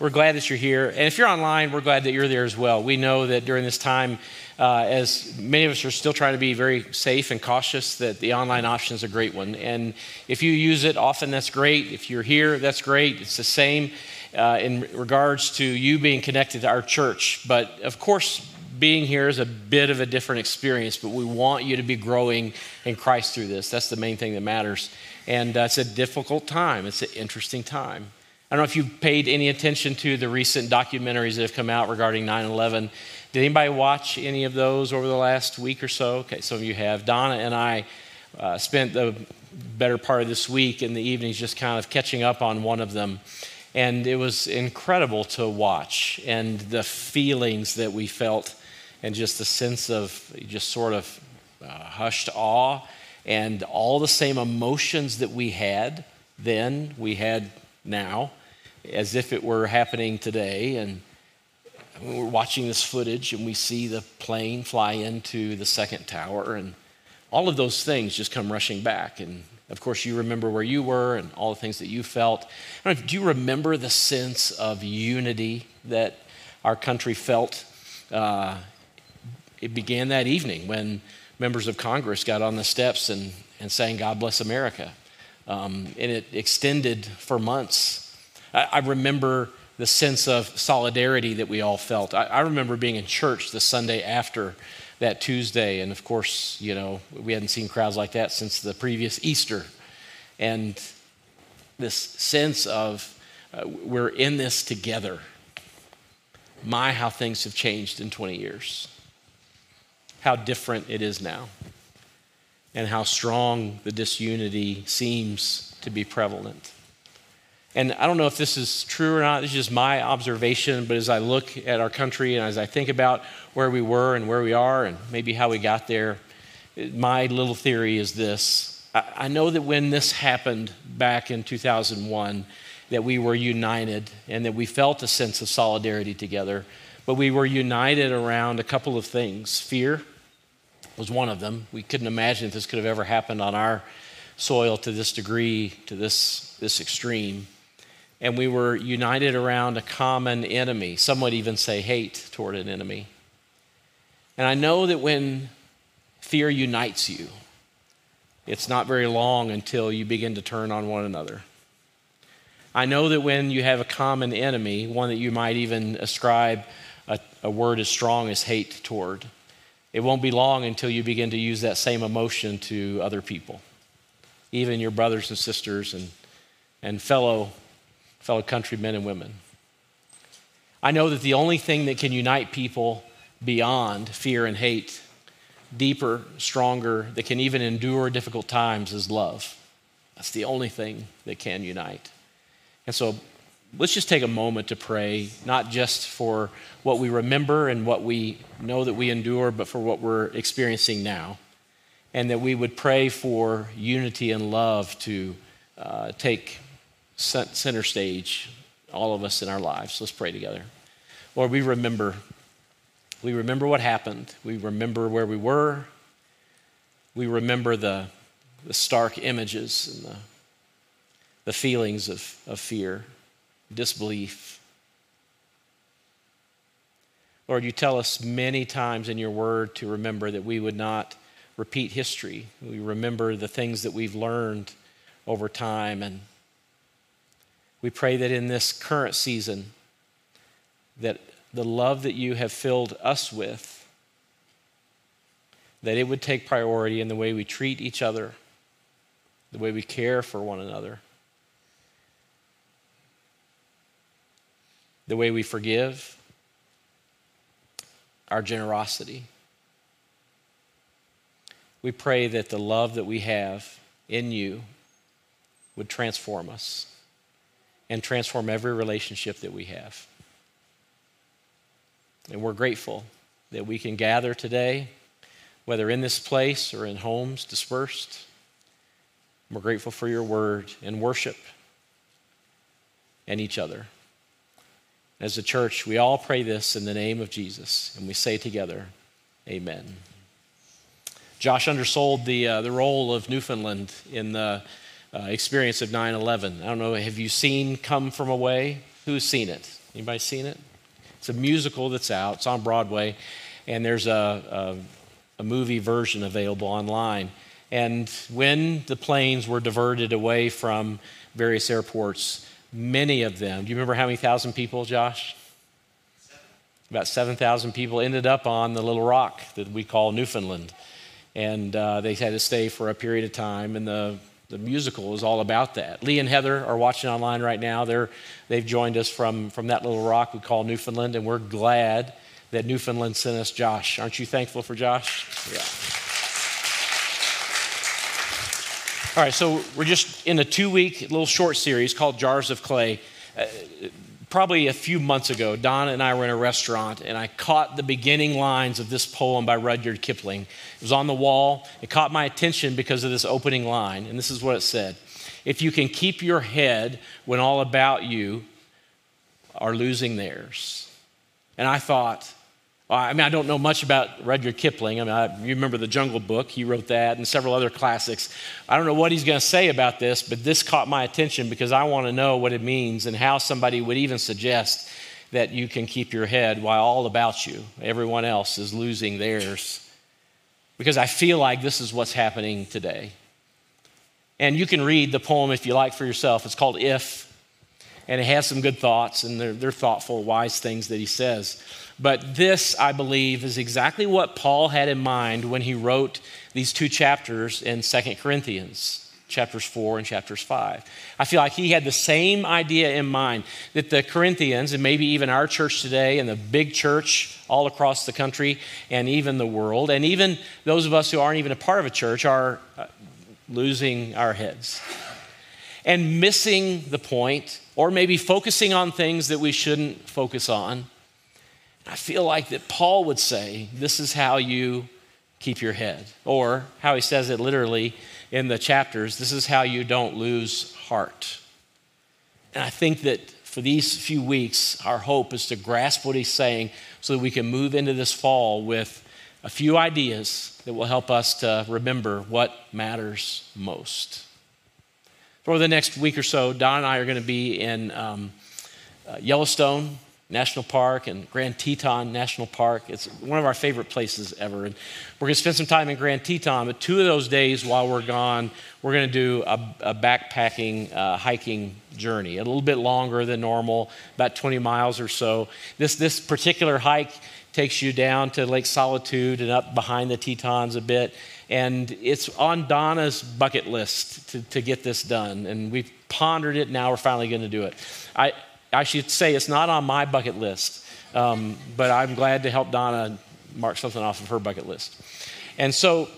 we're glad that you're here. And if you're online, we're glad that you're there as well. We know that during this time, uh, as many of us are still trying to be very safe and cautious, that the online option is a great one. And if you use it often, that's great. If you're here, that's great. It's the same uh, in regards to you being connected to our church. But of course, being here is a bit of a different experience, but we want you to be growing in Christ through this. That's the main thing that matters. And uh, it's a difficult time, it's an interesting time. I don't know if you've paid any attention to the recent documentaries that have come out regarding 9 11. Did anybody watch any of those over the last week or so? Okay, some of you have. Donna and I uh, spent the better part of this week in the evenings just kind of catching up on one of them. And it was incredible to watch and the feelings that we felt and just the sense of just sort of uh, hushed awe and all the same emotions that we had then, we had now as if it were happening today. And we're watching this footage and we see the plane fly into the second tower, and all of those things just come rushing back. And of course, you remember where you were and all the things that you felt. do you remember the sense of unity that our country felt? Uh, it began that evening when members of Congress got on the steps and, and sang, God Bless America. Um, and it extended for months I, I remember the sense of solidarity that we all felt. I, I remember being in church the Sunday after that Tuesday, and of course, you know, we hadn't seen crowds like that since the previous Easter. And this sense of uh, we're in this together. My, how things have changed in 20 years. How different it is now. And how strong the disunity seems to be prevalent. And I don't know if this is true or not, this is just my observation, but as I look at our country and as I think about where we were and where we are and maybe how we got there, my little theory is this. I know that when this happened back in 2001, that we were united and that we felt a sense of solidarity together, but we were united around a couple of things. Fear was one of them. We couldn't imagine that this could have ever happened on our soil to this degree, to this, this extreme and we were united around a common enemy. Some would even say hate toward an enemy. And I know that when fear unites you, it's not very long until you begin to turn on one another. I know that when you have a common enemy, one that you might even ascribe a, a word as strong as hate toward, it won't be long until you begin to use that same emotion to other people, even your brothers and sisters and, and fellow fellow countrymen and women. I know that the only thing that can unite people beyond fear and hate, deeper, stronger, that can even endure difficult times is love. That's the only thing that can unite. And so let's just take a moment to pray, not just for what we remember and what we know that we endure, but for what we're experiencing now. And that we would pray for unity and love to uh, take center stage, all of us in our lives. Let's pray together. Lord, we remember. We remember what happened. We remember where we were. We remember the, the stark images and the, the feelings of, of fear, disbelief. Lord, you tell us many times in your word to remember that we would not repeat history. We remember the things that we've learned over time and we pray that in this current season, that the love that you have filled us with, that it would take priority in the way we treat each other, the way we care for one another, the way we forgive, our generosity. We pray that the love that we have in you would transform us and transform every relationship that we have. And we're grateful that we can gather today, whether in this place or in homes dispersed. We're grateful for your word and worship and each other. As a church, we all pray this in the name of Jesus, and we say together, Amen. Josh undersold the, uh, the role of Newfoundland in the uh, experience of 9 11. I don't know, have you seen Come From Away? Who's seen it? Anybody seen it? It's a musical that's out. It's on Broadway, and there's a, a, a movie version available online. And when the planes were diverted away from various airports, many of them, do you remember how many thousand people, Josh? About 7,000 people ended up on the little rock that we call Newfoundland. And uh, they had to stay for a period of time, and the, the musical is all about that. Lee and Heather are watching online right now. They're, they've joined us from, from that little rock we call Newfoundland, and we're glad that Newfoundland sent us Josh. Aren't you thankful for Josh? Yeah. All right, so we're just in a two week little short series called Jars of Clay. Uh, probably a few months ago, Donna and I were in a restaurant, and I caught the beginning lines of this poem by Rudyard Kipling. It was on the wall. It caught my attention because of this opening line, and this is what it said If you can keep your head when all about you are losing theirs. And I thought, Uh, I mean, I don't know much about Rudyard Kipling. I mean, I, you remember the Jungle Book, he wrote that, and several other classics. I don't know what he's going to say about this, but this caught my attention because I want to know what it means and how somebody would even suggest that you can keep your head while all about you, everyone else, is losing theirs. Because I feel like this is what's happening today. And you can read the poem if you like for yourself. It's called If, and it has some good thoughts, and they're, they're thoughtful, wise things that he says. But this, I believe, is exactly what Paul had in mind when he wrote these two chapters in Second Corinthians chapters 4 and chapters 5. I feel like he had the same idea in mind that the Corinthians, and maybe even our church today, and the big church all across the country, and even the world, and even those of us who aren't even a part of a church, are uh, losing our heads and missing the point, or maybe focusing on things that we shouldn't focus on I feel like that Paul would say, This is how you keep your head. Or how he says it literally in the chapters, This is how you don't lose heart. And I think that for these few weeks, our hope is to grasp what he's saying so that we can move into this fall with a few ideas that will help us to remember what matters most. For the next week or so, Don and I are going to be in um, uh, Yellowstone National Park and Grand Teton National Park. It's one of our favorite places ever. And we're going to spend some time in Grand Teton, but two of those days while we're gone, we're going to do a, a backpacking uh, hiking journey, a little bit longer than normal, about 20 miles or so. This, this particular hike takes you down to Lake Solitude and up behind the Tetons a bit. And it's on Donna's bucket list to, to get this done. And we've pondered it. Now we're finally going to do it. I, I should say it's not on my bucket list, um, but I'm glad to help Donna mark something off of her bucket list. And so,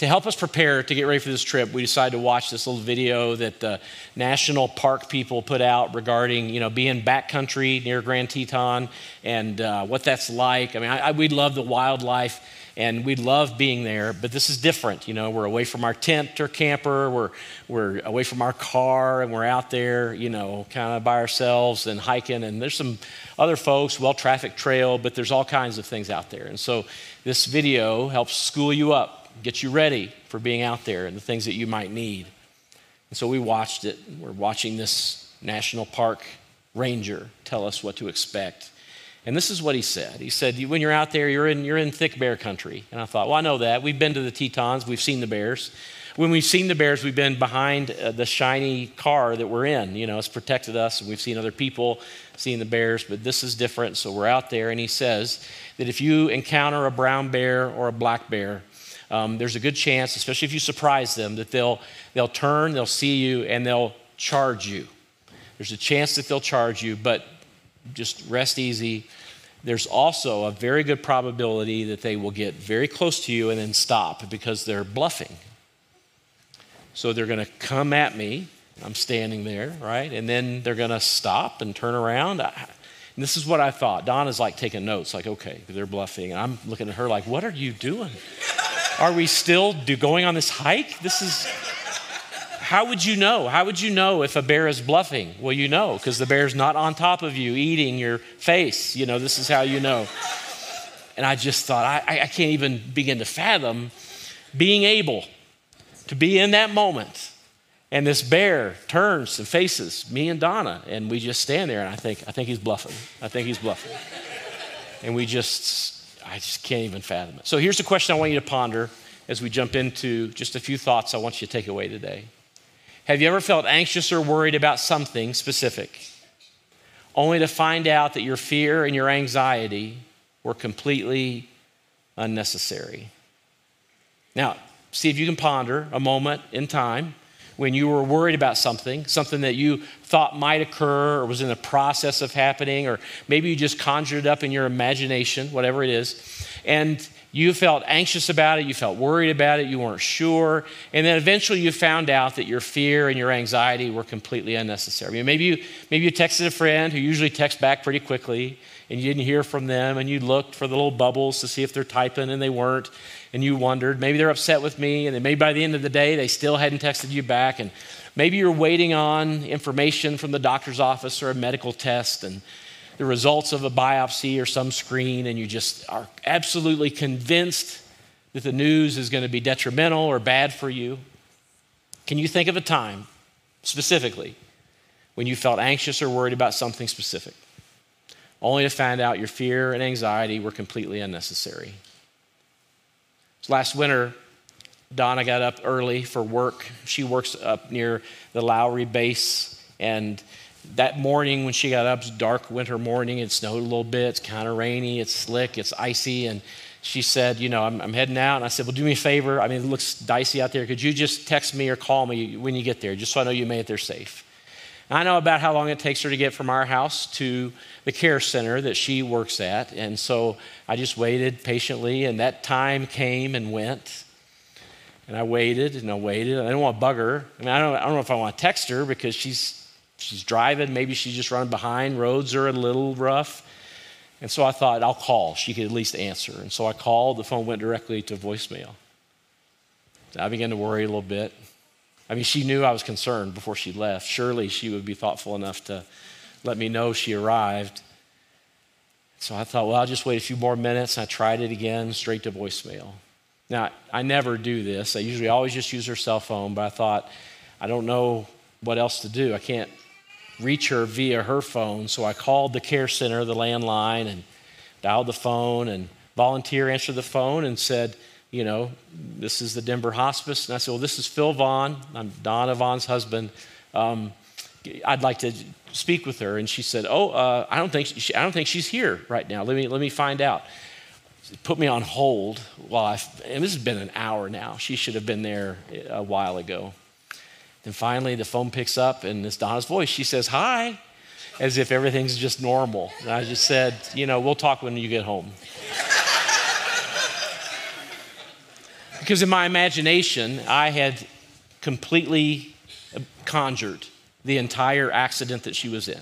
to help us prepare to get ready for this trip, we decided to watch this little video that the national park people put out regarding, you know, being backcountry near Grand Teton and uh, what that's like. I mean, I, I, we love the wildlife and we love being there, but this is different. You know, we're away from our tent or camper, we're, we're away from our car, and we're out there, you know, kind of by ourselves and hiking. And there's some other folks, well trafficked trail, but there's all kinds of things out there. And so this video helps school you up, get you ready for being out there and the things that you might need. And so we watched it. We're watching this national park ranger tell us what to expect. And this is what he said. He said, When you're out there, you're in, you're in thick bear country. And I thought, Well, I know that. We've been to the Tetons, we've seen the bears. When we've seen the bears, we've been behind uh, the shiny car that we're in. You know, it's protected us, and we've seen other people seeing the bears, but this is different. So we're out there, and he says that if you encounter a brown bear or a black bear, um, there's a good chance, especially if you surprise them, that they'll, they'll turn, they'll see you, and they'll charge you. There's a chance that they'll charge you, but just rest easy. There's also a very good probability that they will get very close to you and then stop because they're bluffing. So they're going to come at me. I'm standing there, right? And then they're going to stop and turn around. I, and this is what I thought. Donna's like taking notes, like, okay, they're bluffing. And I'm looking at her like, what are you doing? Are we still do, going on this hike? This is how would you know? How would you know if a bear is bluffing? Well, you know, because the bear's not on top of you eating your face. You know, this is how you know. And I just thought, I, I can't even begin to fathom being able to be in that moment And this bear turns and faces me and Donna, and we just stand there, and I think, I think he's bluffing. I think he's bluffing. and we just, I just can't even fathom it. So here's the question I want you to ponder as we jump into just a few thoughts I want you to take away today. Have you ever felt anxious or worried about something specific, only to find out that your fear and your anxiety were completely unnecessary? Now, see if you can ponder a moment in time when you were worried about something, something that you thought might occur or was in the process of happening, or maybe you just conjured it up in your imagination, whatever it is, and you felt anxious about it, you felt worried about it, you weren't sure, and then eventually you found out that your fear and your anxiety were completely unnecessary. Maybe you maybe you texted a friend who usually texts back pretty quickly, and you didn't hear from them, and you looked for the little bubbles to see if they're typing, and they weren't and you wondered. Maybe they're upset with me, and then maybe by the end of the day, they still hadn't texted you back. And maybe you're waiting on information from the doctor's office or a medical test and the results of a biopsy or some screen, and you just are absolutely convinced that the news is going to be detrimental or bad for you. Can you think of a time specifically when you felt anxious or worried about something specific, only to find out your fear and anxiety were completely unnecessary? Last winter, Donna got up early for work. She works up near the Lowry base. And that morning when she got up, it's dark winter morning. It snowed a little bit. It's kind of rainy. It's slick. It's icy. And she said, You know, I'm, I'm, heading out. And I said, Well, do me a favor. I mean, it looks dicey out there. Could you just text me or call me when you get there, just so I know you made it there safe? I know about how long it takes her to get from our house to the care center that she works at. And so I just waited patiently, and that time came and went. And I waited and I waited. I didn't want to bug her. I mean, I don't, I don't know if I want to text her because she's, she's driving. Maybe she's just running behind. Roads are a little rough. And so I thought, I'll call. She could at least answer. And so I called. The phone went directly to voicemail. I began to worry a little bit. I mean, she knew I was concerned before she left. Surely she would be thoughtful enough to let me know she arrived. So I thought, well, I'll just wait a few more minutes. And I tried it again, straight to voicemail. Now, I never do this. I usually always just use her cell phone, but I thought, I don't know what else to do. I can't reach her via her phone. So I called the care center, the landline, and dialed the phone, and volunteer answered the phone and said, you know, this is the Denver Hospice. And I said, well, this is Phil Vaughn. I'm Donna Vaughn's husband. Um, I'd like to speak with her. And she said, oh, uh, I, don't think she, I don't think she's here right now. Let me, let me find out. Put me on hold while I, and this has been an hour now. She should have been there a while ago. Then finally, the phone picks up, and it's Donna's voice. She says, hi, as if everything's just normal. And I just said, you know, we'll talk when you get home. Because in my imagination, I had completely conjured the entire accident that she was in.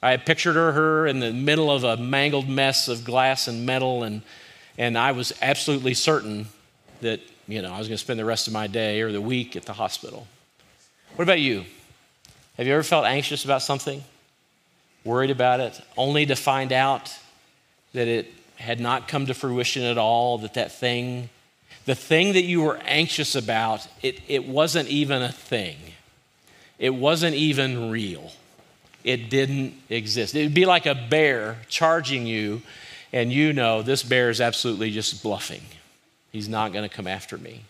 I had pictured her, her in the middle of a mangled mess of glass and metal, and, and I was absolutely certain that you know, I was going to spend the rest of my day or the week at the hospital. What about you? Have you ever felt anxious about something, worried about it, only to find out that it had not come to fruition at all, that that thing the thing that you were anxious about, it, it wasn't even a thing. It wasn't even real. It didn't exist. It would be like a bear charging you, and you know this bear is absolutely just bluffing. He's not going to come after me.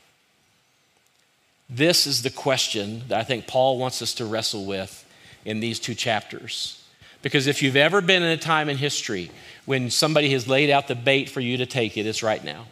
This is the question that I think Paul wants us to wrestle with in these two chapters. Because if you've ever been in a time in history when somebody has laid out the bait for you to take it, it's right now.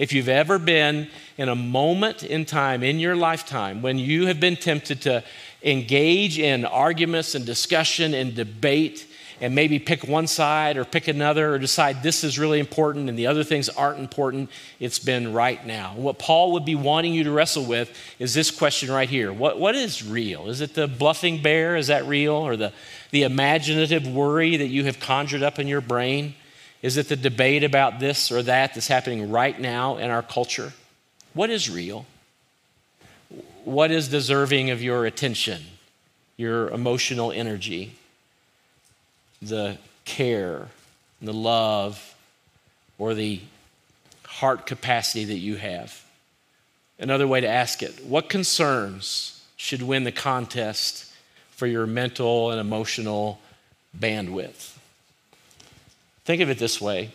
If you've ever been in a moment in time in your lifetime when you have been tempted to engage in arguments and discussion and debate and maybe pick one side or pick another or decide this is really important and the other things aren't important, it's been right now. What Paul would be wanting you to wrestle with is this question right here What, what is real? Is it the bluffing bear? Is that real? Or the, the imaginative worry that you have conjured up in your brain? Is it the debate about this or that that's happening right now in our culture? What is real? What is deserving of your attention, your emotional energy, the care, the love, or the heart capacity that you have? Another way to ask it what concerns should win the contest for your mental and emotional bandwidth. Think of it this way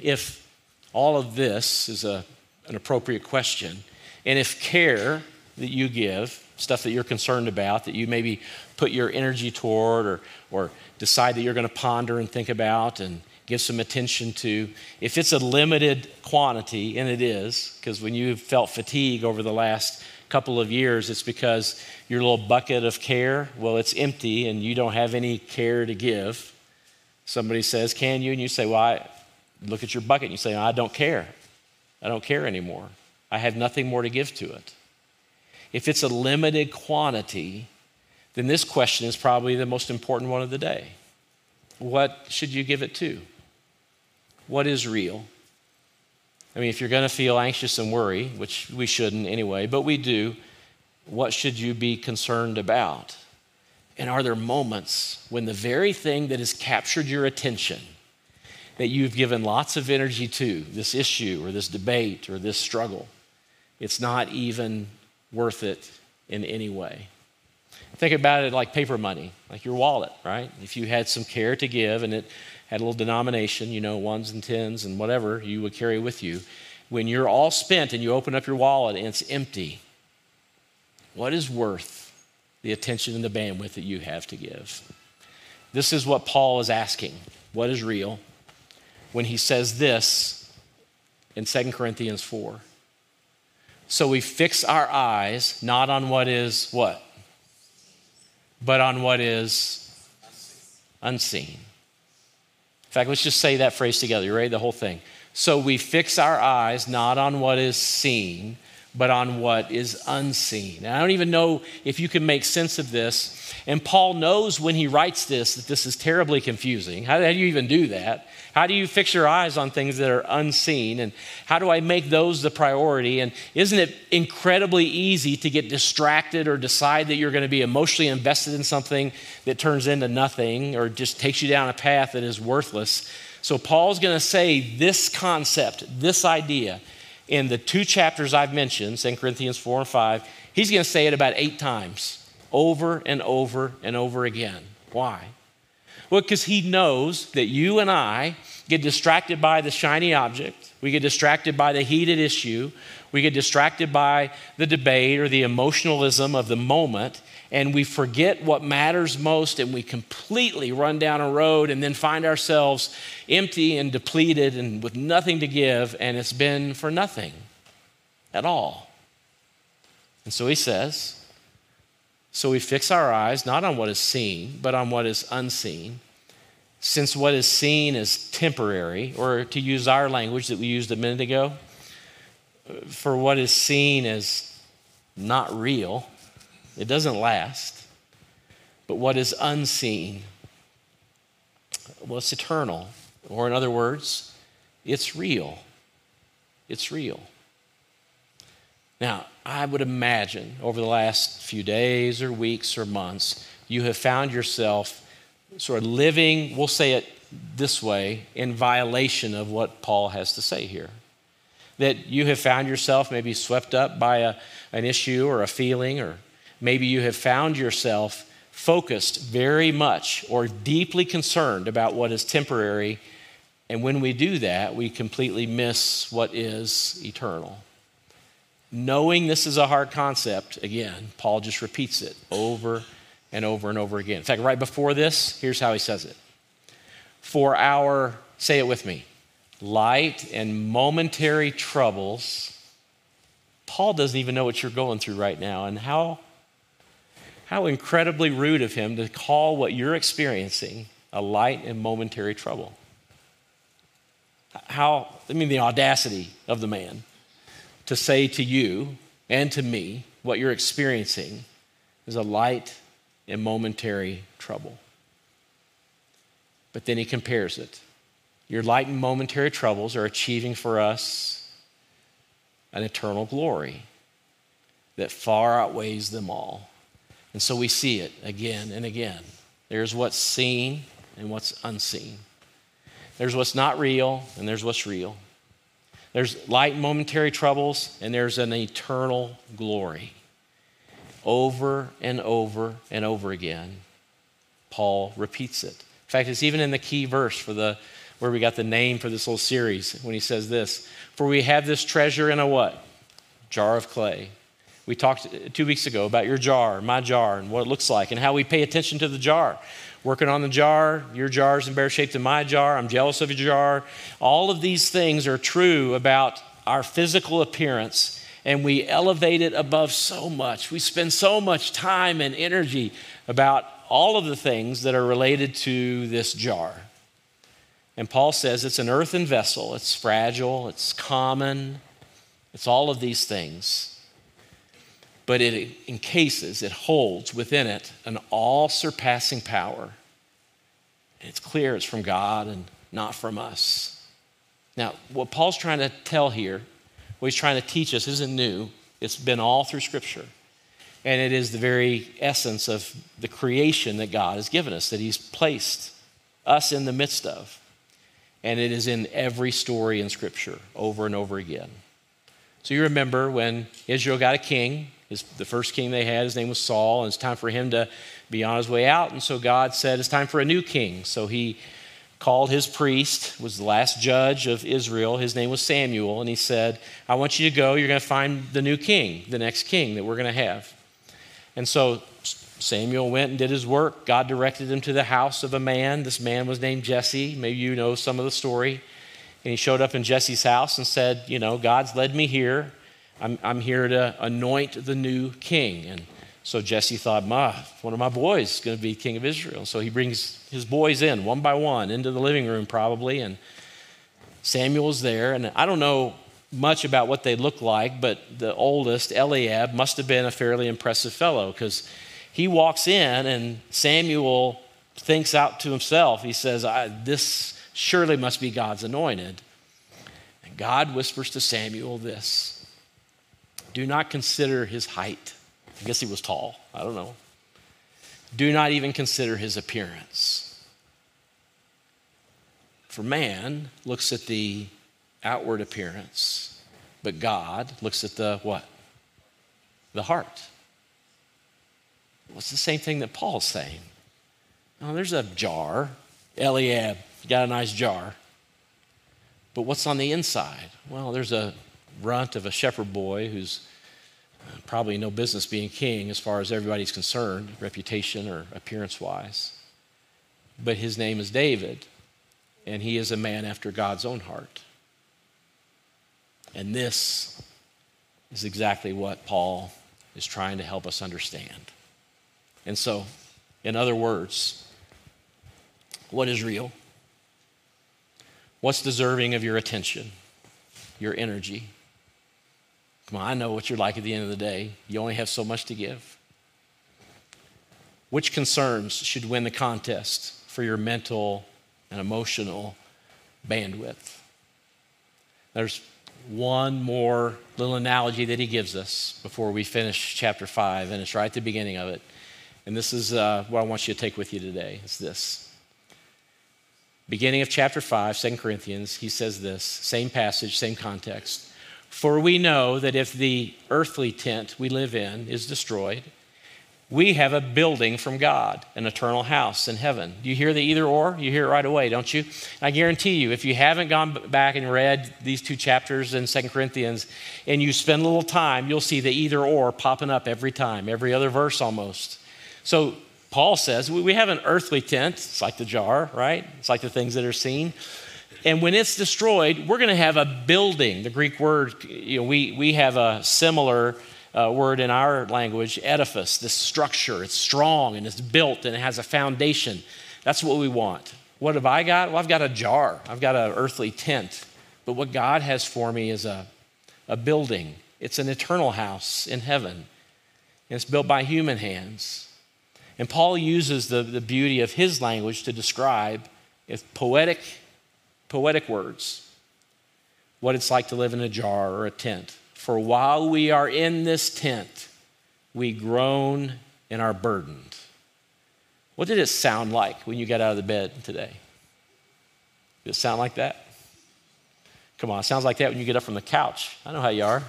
if all of this is a, an appropriate question, and if care that you give, stuff that you're concerned about, that you maybe put your energy toward or, or decide that you're going to ponder and think about and give some attention to, if it's a limited quantity, and it is, because when you've felt fatigue over the last couple of years, it's because your little bucket of care, well, it's empty and you don't have any care to give. Somebody says, Can you? And you say, Well, I look at your bucket and you say, I don't care. I don't care anymore. I have nothing more to give to it. If it's a limited quantity, then this question is probably the most important one of the day. What should you give it to? What is real? I mean, if you're going to feel anxious and worry, which we shouldn't anyway, but we do, what should you be concerned about? And are there moments when the very thing that has captured your attention, that you've given lots of energy to, this issue or this debate or this struggle, it's not even worth it in any way? Think about it like paper money, like your wallet, right? If you had some care to give and it had a little denomination, you know, ones and tens and whatever you would carry with you. When you're all spent and you open up your wallet and it's empty, what is worth the attention and the bandwidth that you have to give? This is what Paul is asking. What is real? When he says this in 2 Corinthians 4. So we fix our eyes not on what is what? But on what is unseen. In fact, let's just say that phrase together. You ready? The whole thing. So we fix our eyes not on what is seen, but on what is unseen. And I don't even know if you can make sense of this. And Paul knows when he writes this that this is terribly confusing. How do you even do that? How do you fix your eyes on things that are unseen? And how do I make those the priority? And isn't it incredibly easy to get distracted or decide that you're going to be emotionally invested in something that turns into nothing or just takes you down a path that is worthless? So, Paul's going to say this concept, this idea, in the two chapters I've mentioned, 2 Corinthians 4 and 5. He's going to say it about eight times, over and over and over again. Why? Well, because he knows that you and I get distracted by the shiny object, we get distracted by the heated issue, we get distracted by the debate or the emotionalism of the moment, and we forget what matters most, and we completely run down a road and then find ourselves empty and depleted and with nothing to give, and it's been for nothing at all. And so he says, so we fix our eyes not on what is seen, but on what is unseen. Since what is seen is temporary, or to use our language that we used a minute ago, for what is seen is not real, it doesn't last. But what is unseen, well, it's eternal. Or, in other words, it's real. It's real. Now, I would imagine over the last few days or weeks or months, you have found yourself sort of living, we'll say it this way, in violation of what Paul has to say here. That you have found yourself maybe swept up by a, an issue or a feeling, or maybe you have found yourself focused very much or deeply concerned about what is temporary. And when we do that, we completely miss what is eternal knowing this is a hard concept, again, Paul just repeats it over and over and over again. In fact, right before this, here's how he says it For our, say it with me, light and momentary troubles, Paul doesn't even know what you're going through right now. And how, how incredibly rude of him to call what you're experiencing a light and momentary trouble. How, I mean, the audacity of the man to say to you and to me what you're experiencing is a light and momentary trouble. But then he compares it. Your light and momentary troubles are achieving for us an eternal glory that far outweighs them all. And so we see it again and again. There's what's seen and what's unseen. There's what's not real and there's what's real. There's light and momentary troubles, and there's an eternal glory. Over and over and over again, Paul repeats it. In fact, it's even in the key verse for the where we got the name for this little series when he says this For we have this treasure in a what? Jar of clay. We talked two weeks ago about your jar, my jar, and what it looks like, and how we pay attention to the jar. Working on the jar, your jar is in better shape than my jar. I'm jealous of your jar. All of these things are true about our physical appearance, and we elevate it above so much. We spend so much time and energy about all of the things that are related to this jar. And Paul says it's an earthen vessel, it's fragile, it's common, it's all of these things. But it encases, it holds within it an all surpassing power. And it's clear it's from God and not from us. Now, what Paul's trying to tell here, what he's trying to teach us, isn't new. It's been all through Scripture. And it is the very essence of the creation that God has given us, that he's placed us in the midst of. And it is in every story in Scripture over and over again. So you remember when Israel got a king, his, the first king they had, his name was Saul, and it's time for him to be on his way out. And so God said, It's time for a new king. So he called his priest, was the last judge of Israel. His name was Samuel. And he said, I want you to go. You're going to find the new king, the next king that we're going to have. And so Samuel went and did his work. God directed him to the house of a man. This man was named Jesse. Maybe you know some of the story. And he showed up in Jesse's house and said, You know, God's led me here. I'm, I'm here to anoint the new king. And so Jesse thought, Ma, one of my boys is going to be king of Israel. So he brings his boys in one by one into the living room, probably. And Samuel's there. And I don't know much about what they look like, but the oldest, Eliab, must have been a fairly impressive fellow because he walks in and Samuel thinks out to himself, he says, This surely must be God's anointed. And God whispers to Samuel this Do not consider his height. I guess he was tall. I don't know. Do not even consider his appearance. For man looks at the outward appearance, but God looks at the what? The heart. Well, it's the same thing that Paul's saying. Oh, there's a jar. Eliab got a nice jar. But what's on the inside? Well, there's a runt of a shepherd boy who's probably no business being king as far as everybody's concerned, reputation or appearance wise. But his name is David, and he is a man after God's own heart. And this is exactly what Paul is trying to help us understand. And so, in other words, what is real? What's deserving of your attention, your energy? Come on, I know what you're like at the end of the day. You only have so much to give. Which concerns should win the contest for your mental and emotional bandwidth? There's one more little analogy that he gives us before we finish chapter 5, and it's right at the beginning of it. And this is uh, what I want you to take with you today. is this. Beginning of chapter 5, 2 Corinthians, he says this, same passage, same context. For we know that if the earthly tent we live in is destroyed, we have a building from God, an eternal house in heaven. Do you hear the either or? You hear it right away, don't you? I guarantee you, if you haven't gone back and read these two chapters in Second Corinthians and you spend a little time, you'll see the either or popping up every time, every other verse almost. So Paul says we have an earthly tent. It's like the jar, right? It's like the things that are seen. And when it's destroyed, we're going to have a building. The Greek word, you know, we, we have a similar uh, word in our language, edifice, this structure. It's strong and it's built and it has a foundation. That's what we want. What have I got? Well, I've got a jar, I've got an earthly tent. But what God has for me is a, a building, it's an eternal house in heaven. And it's built by human hands. And Paul uses the, the beauty of his language to describe with poetic, poetic words what it's like to live in a jar or a tent. For while we are in this tent, we groan and are burdened. What did it sound like when you got out of the bed today? Did it sound like that? Come on, it sounds like that when you get up from the couch. I know how you are.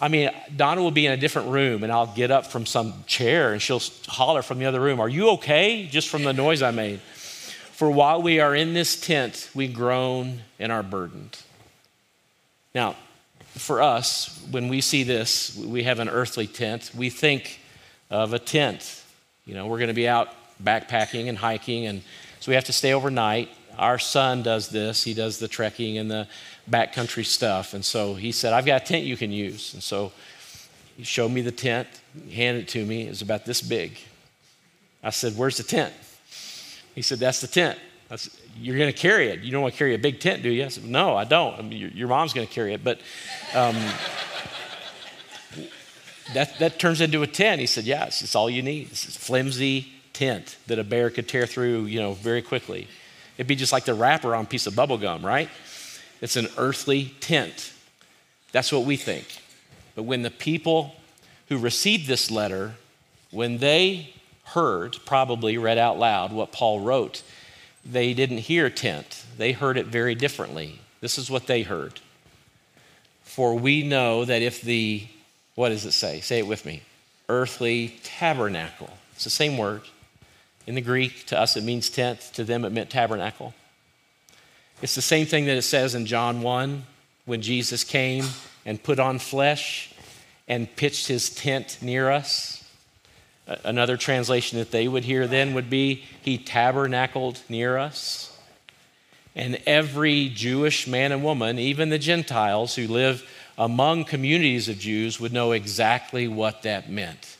I mean, Donna will be in a different room, and I'll get up from some chair, and she'll holler from the other room, Are you okay? Just from the noise I made. For while we are in this tent, we groan and are burdened. Now, for us, when we see this, we have an earthly tent, we think of a tent. You know, we're going to be out backpacking and hiking, and so we have to stay overnight. Our son does this, he does the trekking and the backcountry stuff. And so he said, I've got a tent you can use. And so he showed me the tent, handed it to me. It was about this big. I said, Where's the tent? He said, That's the tent. Said, You're going to carry it. You don't want to carry a big tent, do you? I said, No, I don't. I mean, your, your, mom's going to carry it. But um, that, that turns into a tent. He said, Yeah, it's, it's all you need. It's a flimsy tent that a bear could tear through, you know, very quickly. It'd be just like the wrapper on a piece of bubble gum, right? It's an earthly tent. That's what we think. But when the people who received this letter, when they heard, probably read out loud what Paul wrote, they didn't hear tent. They heard it very differently. This is what they heard. For we know that if the, what does it say? Say it with me. Earthly tabernacle. It's the same word. In the Greek, to us it means tent, to them it meant tabernacle. It's the same thing that it says in John 1 when Jesus came and put on flesh and pitched his tent near us. Another translation that they would hear then would be He tabernacled near us. And every Jewish man and woman, even the Gentiles who live among communities of Jews, would know exactly what that meant.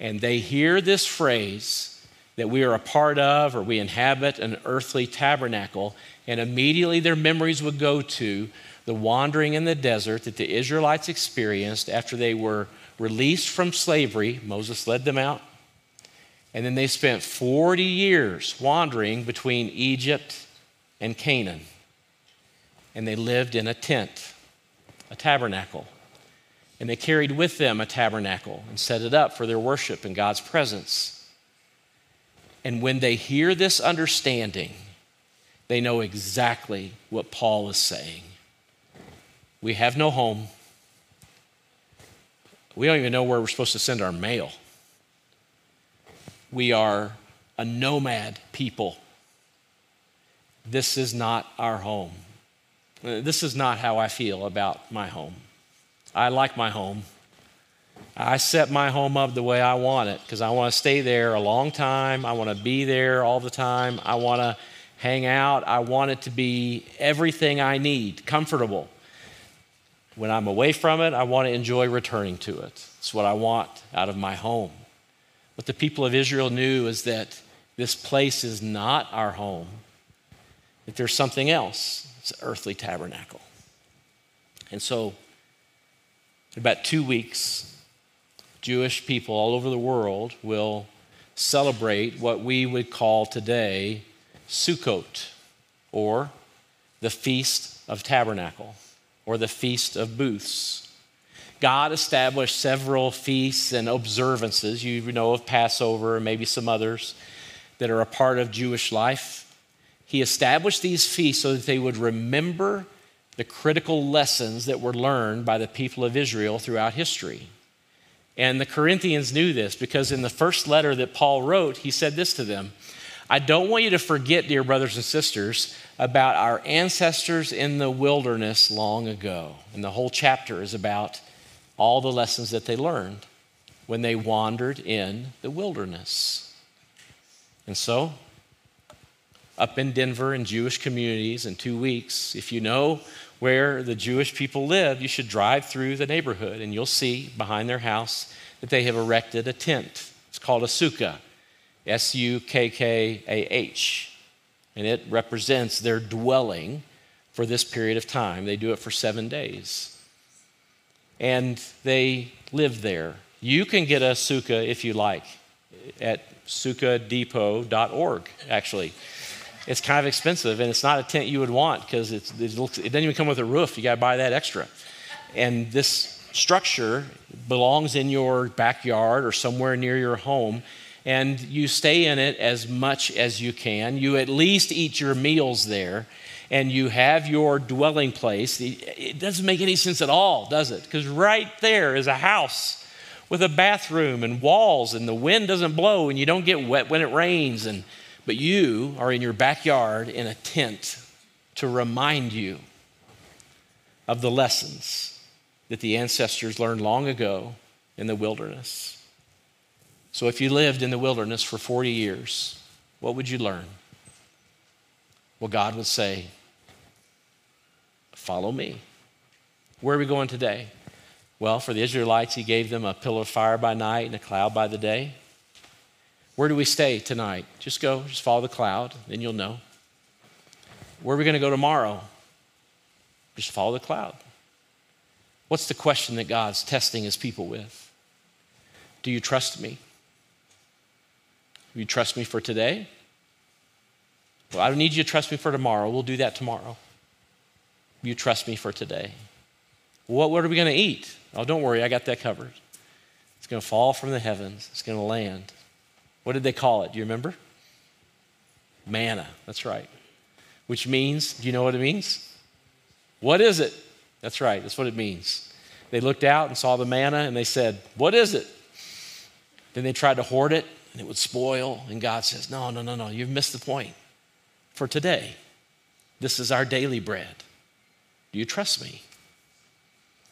And they hear this phrase that we are a part of or we inhabit an earthly tabernacle, and immediately their memories would go to the wandering in the desert that the Israelites experienced after they were released from slavery. Moses led them out. And then they spent 40 years wandering between Egypt and Canaan. And they lived in a tent, a tabernacle. And they carried with them a tabernacle and set it up for their worship in God's presence. And when they hear this understanding, they know exactly what Paul is saying. We have no home. We don't even know where we're supposed to send our mail. We are a nomad people. This is not our home. This is not how I feel about my home. I like my home. I set my home up the way I want it because I want to stay there a long time. I want to be there all the time. I want to hang out. I want it to be everything I need, comfortable. When I'm away from it, I want to enjoy returning to it. It's what I want out of my home. What the people of Israel knew is that this place is not our home, that there's something else. It's an earthly tabernacle. And so, in about two weeks, Jewish people all over the world will celebrate what we would call today Sukkot, or the Feast of Tabernacle, or the Feast of Booths. God established several feasts and observances. You know of Passover and maybe some others that are a part of Jewish life. He established these feasts so that they would remember the critical lessons that were learned by the people of Israel throughout history. And the Corinthians knew this because in the first letter that Paul wrote, he said this to them I don't want you to forget, dear brothers and sisters, about our ancestors in the wilderness long ago. And the whole chapter is about all the lessons that they learned when they wandered in the wilderness. And so, up in Denver in Jewish communities in two weeks, if you know where the Jewish people live, you should drive through the neighborhood and you'll see behind their house that they have erected a tent. It's called a sukkah. S U K K A H. And it represents their dwelling for this period of time. They do it for seven days. And they live there. You can get a sukkah if you like at sukkahDepot.org, actually. It's kind of expensive, and it's not a tent you would want because it, it doesn't even come with a roof. You got to buy that extra. And this structure belongs in your backyard or somewhere near your home and you stay in it as much as you can. You at least eat your meals there and you have your dwelling place. It doesn't make any sense at all, does it? Because right there is a house with a bathroom and walls, and the wind doesn't blow, and you don't get wet when it rains. And, but you are in your backyard in a tent to remind you of the lessons that the ancestors learned long ago in the wilderness. So, if you lived in the wilderness for 40 years, what would you learn? Well, God would say, Follow me. Where are we going today? Well, for the Israelites, He gave them a pillar of fire by night and a cloud by the day. Where do we stay tonight? Just go, just follow the cloud, then you'll know. Where are we going to go tomorrow? Just follow the cloud. What's the question that God's testing his people with? Do you trust me? Do you trust me for today? Well, I don't need you to trust me for tomorrow. We'll do that tomorrow. You trust me for today. What, what are we going to eat? Oh, don't worry, I got that covered. It's going to fall from the heavens, it's going to land. What did they call it? Do you remember? Manna. That's right. Which means, do you know what it means? What is it? That's right, that's what it means. They looked out and saw the manna and they said, What is it? Then they tried to hoard it and it would spoil. And God says, No, no, no, no, you've missed the point. For today, this is our daily bread. You trust me?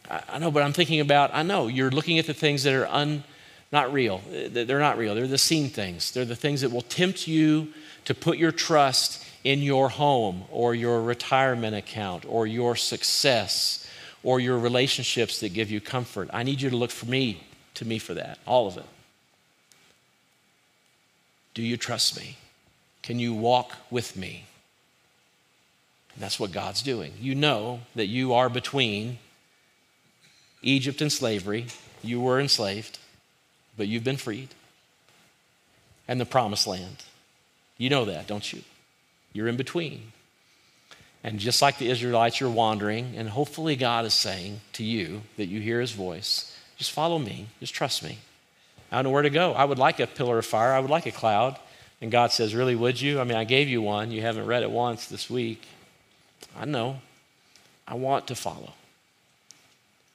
I, I know, but I'm thinking about, I know, you're looking at the things that are un, not real. They're not real. They're the seen things. They're the things that will tempt you to put your trust in your home or your retirement account or your success or your relationships that give you comfort. I need you to look for me, to me for that, all of it. Do you trust me? Can you walk with me? And that's what God's doing. You know that you are between Egypt and slavery. You were enslaved, but you've been freed. And the promised land. You know that, don't you? You're in between. And just like the Israelites, you're wandering, and hopefully God is saying to you that you hear his voice, just follow me, just trust me. I don't know where to go. I would like a pillar of fire, I would like a cloud. And God says, Really, would you? I mean, I gave you one. You haven't read it once this week. I know. I want to follow.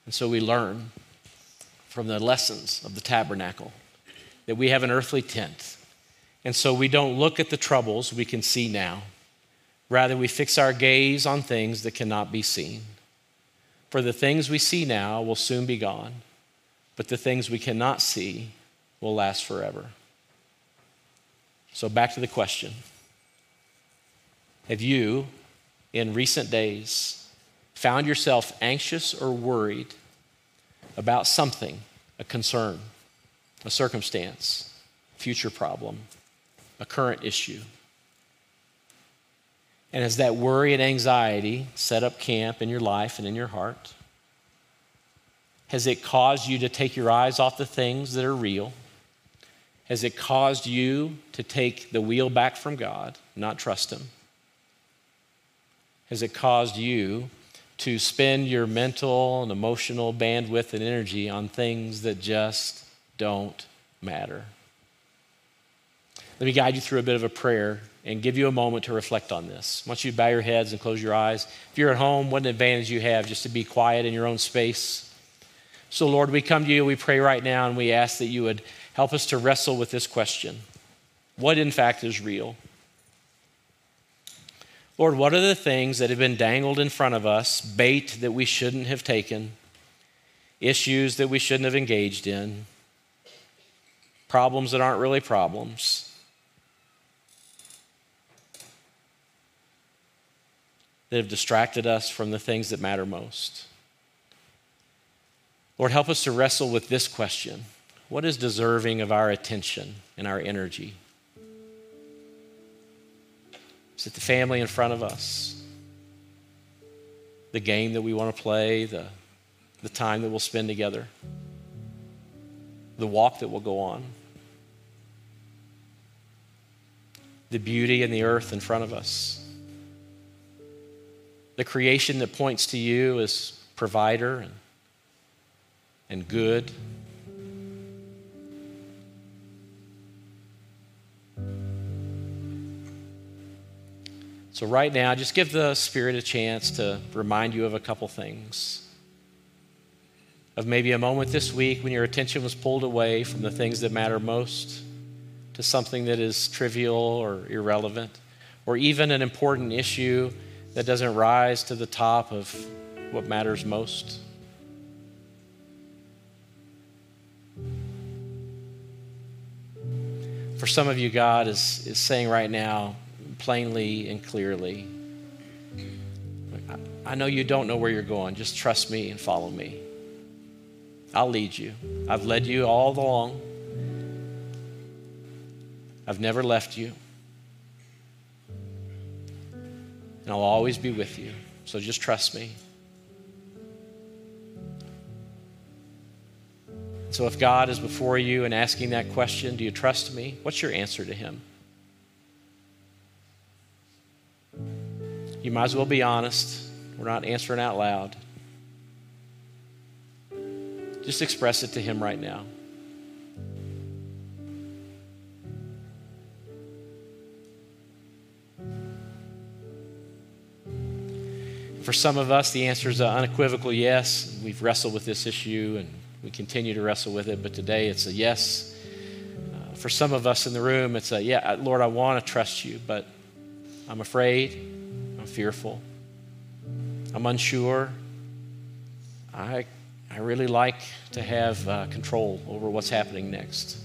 And so we learn from the lessons of the tabernacle that we have an earthly tent. And so we don't look at the troubles we can see now. Rather, we fix our gaze on things that cannot be seen. For the things we see now will soon be gone, but the things we cannot see will last forever. So, back to the question Have you, in recent days, found yourself anxious or worried about something, a concern, a circumstance, future problem, a current issue? And has that worry and anxiety set up camp in your life and in your heart? Has it caused you to take your eyes off the things that are real? Has it caused you to take the wheel back from God, not trust Him? Has it caused you to spend your mental and emotional bandwidth and energy on things that just don't matter? Let me guide you through a bit of a prayer and give you a moment to reflect on this. Once you bow your heads and close your eyes, if you're at home, what an advantage you have just to be quiet in your own space. So, Lord, we come to you, we pray right now, and we ask that you would help us to wrestle with this question What, in fact, is real? Lord, what are the things that have been dangled in front of us, bait that we shouldn't have taken, issues that we shouldn't have engaged in, problems that aren't really problems? that have distracted us from the things that matter most. Lord, help us to wrestle with this question What is deserving of our attention and our energy? Is it the family in front of us? The game that we want to play? The, the time that we'll spend together? The walk that we'll go on? The beauty and the earth in front of us? the creation that points to you as provider and, and good. So, right now, just give the Spirit a chance to remind you of a couple things. Of maybe a moment this week when your attention was pulled away from the things that matter most to something that is trivial or irrelevant, or even an important issue that doesn't rise to the top of what matters most. For some of you, God is, is saying right now, plainly and clearly, I know you don't know where you're going. Just trust me and follow me. I'll lead you. I've led you all along. I've never left you. And I'll always be with you. So just trust me. So if God is before you and asking that question, do you trust me? What's your answer to him? You might as well be honest. We're not answering out loud. Just express it to him right now. For some of us, the answer is an unequivocal yes. We've wrestled with this issue and we continue to wrestle with it, but today it's a yes. Uh, for some of us in the room, it's a yeah, Lord, I want to trust you, but I'm afraid, fearful, I'm unsure. I, I really like to have uh, control over what's happening next.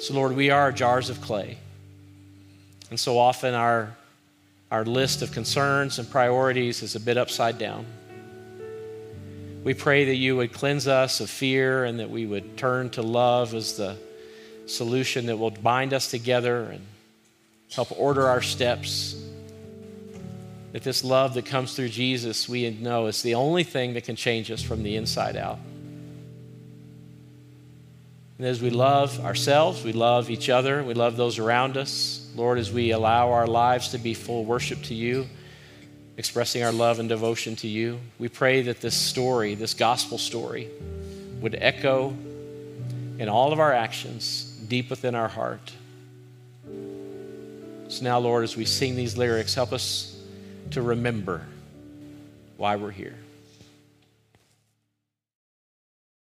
So, Lord, we are jars of clay. And so often our our list of concerns and priorities is a bit upside down. We pray that you would cleanse us of fear and that we would turn to love as the solution that will bind us together and help order our steps. That this love that comes through Jesus, we know is the only thing that can change us from the inside out. And as we love ourselves, we love each other, we love those around us, Lord, as we allow our lives to be full worship to you, expressing our love and devotion to you, we pray that this story, this gospel story, would echo in all of our actions deep within our heart. So now, Lord, as we sing these lyrics, help us to remember why we're here.